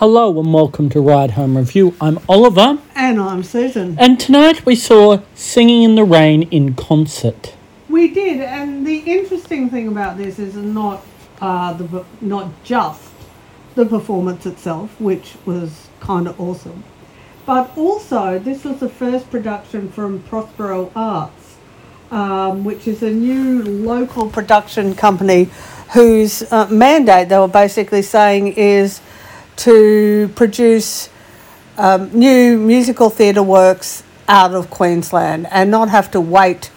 Hello and welcome to Ride Home Review. I'm Oliver, And I'm Susan. and tonight we saw Singing in the Rain in concert. We did, and the interesting thing about this is not uh, the not just the performance itself, which was kind of awesome, but also this was the first production from Prospero Arts, um, which is a new local production company whose uh, mandate they were basically saying is to produce um, new musical theatre works out of Queensland and not have to wait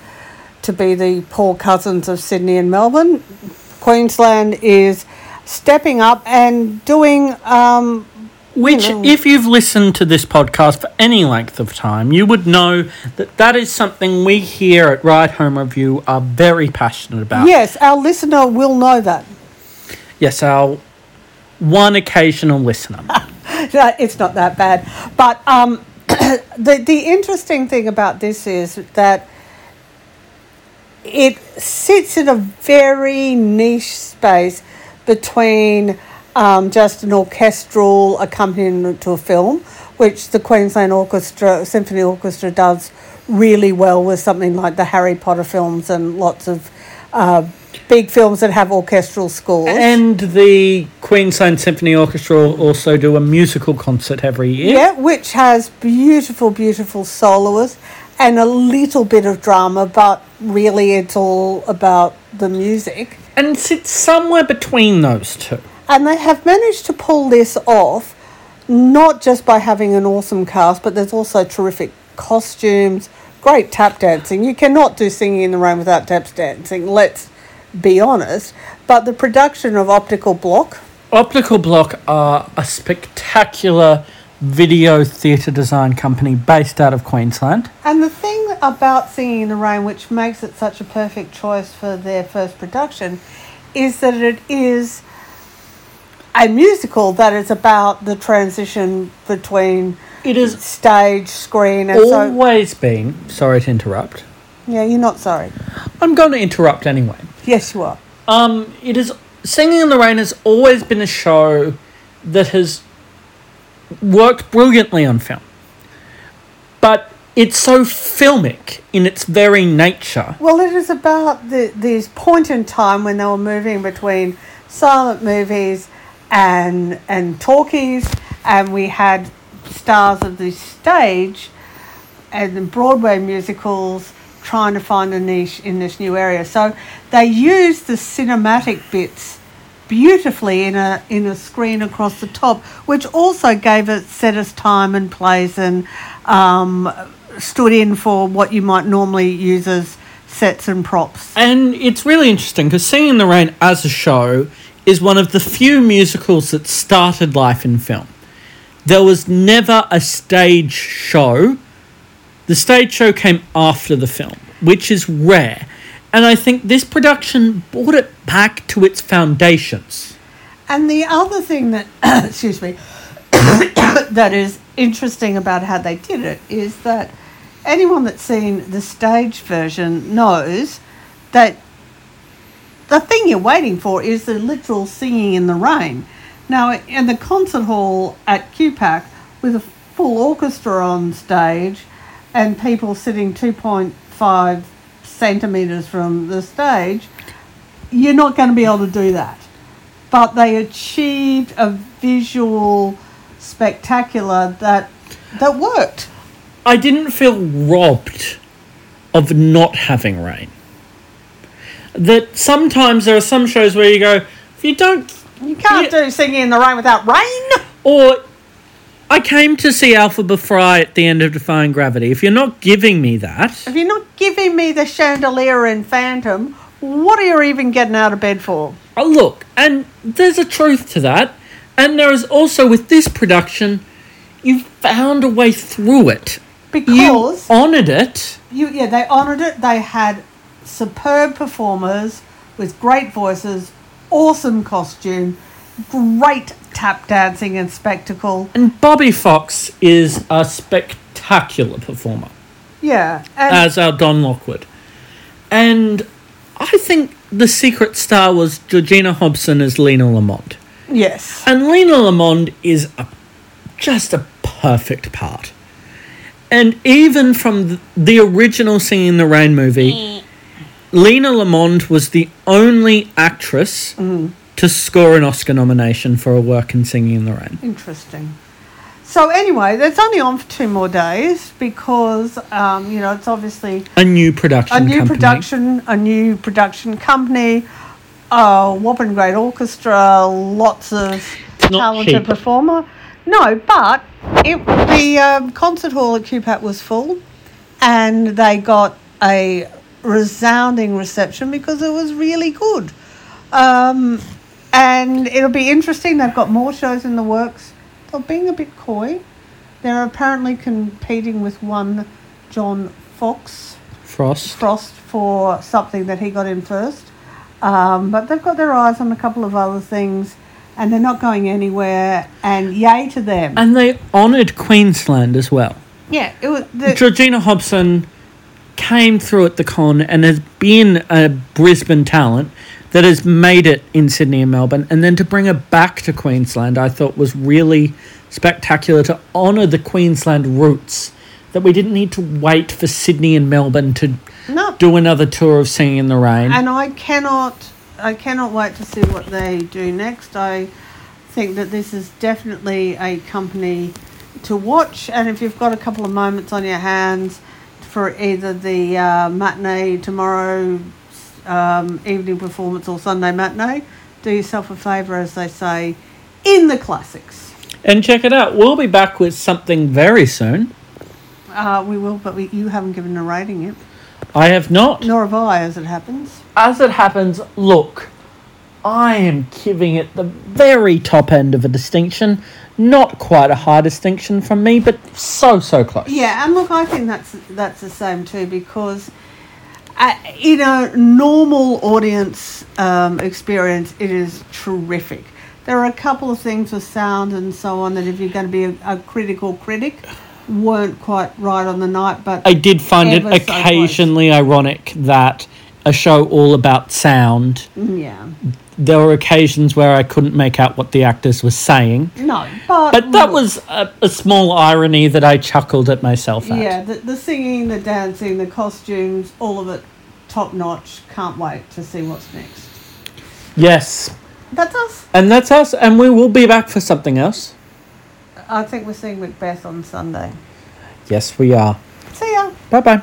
to be the poor cousins of Sydney and Melbourne. Queensland is stepping up and doing. Um, Which, know- if you've listened to this podcast for any length of time, you would know that that is something we here at Ride Home Review are very passionate about. yes, our listener will know that. Yes, our one occasional listener. It's not that bad. But um, the the interesting thing about this is that it sits in a very niche space between um, just an orchestral accompaniment to a film, which the Queensland Orchestra Symphony Orchestra does really well with something like the Harry Potter films and lots of uh, big films that have orchestral scores. and the Queensland Symphony Orchestra also do a musical concert every year. Yeah, which has beautiful, beautiful soloists and a little bit of drama, but really it's all about the music. And sits somewhere between those two. And they have managed to pull this off, not just by having an awesome cast, but there's also terrific costumes, great tap dancing. You cannot do singing in the rain without tap dancing, let's be honest. But the production of Optikal Bloc, Optikal Bloc are a spectacular video theatre design company based out of Queensland. And the thing about Singing in the Rain, which makes it such a perfect choice for their first production, is that it is a musical that is about the transition between It has stage, screen, and so. always been. Sorry to interrupt. Yeah, you're not sorry. I'm going to interrupt anyway. Yes, you are. Um, it is Singing in the Rain has always been a show that has worked brilliantly on film, but it's so filmic in its very nature. Well, it is about the this point in time when they were moving between silent movies and and talkies, and we had stars of the stage and the Broadway musicals trying to find a niche in this new area. So they used the cinematic bits beautifully in a in a screen across the top, which also gave it set us time and place and um, stood in for what you might normally use as sets and props. And it's really interesting because Singing in the Rain as a show is one of the few musicals that started life in film. There was never a stage show. The stage show came after the film, which is rare. And I think this production brought it back to its foundations. And the other thing that, excuse me, that is interesting about how they did it is that anyone that's seen the stage version knows that the thing you're waiting for is the literal singing in the rain. Now, in the concert hall at QPAC, with a full orchestra on stage and people sitting 2.5 centimetres from the stage, you're not going to be able to do that but they achieved a visual spectacular that that worked. I didn't feel robbed of not having rain. That sometimes there are some shows where you go, if you don't You can't Yeah. do singing in the rain without rain. Or I came to see Elphaba fly at the end of Defying Gravity. If you're not giving me that, If you're not giving me the chandelier and Phantom, what are you even getting out of bed for? oh, look, and there's a truth to that. And there is also with this production, you found a way through it. because You honoured it. you, yeah, they honoured it. They had superb performers with great voices, awesome costume, great tap dancing and spectacle. And Bobby Fox is a spectacular performer, Yeah, and as our Don Lockwood. And I think the secret star was Georgina Hopson as Lina Lamont. Yes. And Lina Lamont is a, just a perfect part. And even from the, the original Singing in the Rain movie, eh. Lina Lamont was the only actress mm-hmm. To score an Oscar nomination for a work in Singing in the Rain. Interesting. So anyway, that's only on for two more days because um, you know it's obviously A new production a new company. production, a new production company, a whopping great orchestra, lots of talented cheap. performer. No, but it the um, concert hall at QPAC was full, and they got a resounding reception because it was really good. Um, and it'll be interesting. They've got more shows in the works. They're being a bit coy. They're apparently competing with one John Fox Frost. Frost for something that he got in first. Um, but they've got their eyes on a couple of other things and they're not going anywhere. And yay to them. And they honoured Queensland as well. yeah, it was the, Georgina Hopson came through at the con and has been a Brisbane talent that has made it in Sydney and Melbourne. And then to bring her back to Queensland, I thought was really spectacular to honour the Queensland roots. That we didn't need to wait for Sydney and Melbourne to no. do another tour of Singing in the Rain. And I cannot, I cannot wait to see what they do next. I think that this is definitely a company to watch. And if you've got a couple of moments on your hands for either the uh, matinee tomorrow, um, evening performance, or Sunday matinee, do yourself a favour, as they say, in the classics. and check it out. We'll be back with something very soon. Uh, we will, but we, you haven't given a rating yet. I have not. Nor have I, as it happens. as it happens, look, I am giving it the very top end of a distinction. Not quite a high distinction from me, but so, so close. Yeah, and look, I think that's that's the same too because, uh, in a normal audience um, experience, it is terrific. There are a couple of things with sound and so on that if you're going to be a, a critical critic, weren't quite right on the night. But I did find it Ever so occasionally ironic that a show all about sound, mm, yeah, there were occasions where I couldn't make out what the actors were saying. no, but But that was a, a small irony that I chuckled at myself at. yeah, the, the singing, the dancing, the costumes, all of it, top notch. Can't wait to see what's next. Yes. That's us. And that's us, and we will be back for something else. I think we're seeing Macbeth on Sunday. Yes, we are. See ya. Bye bye.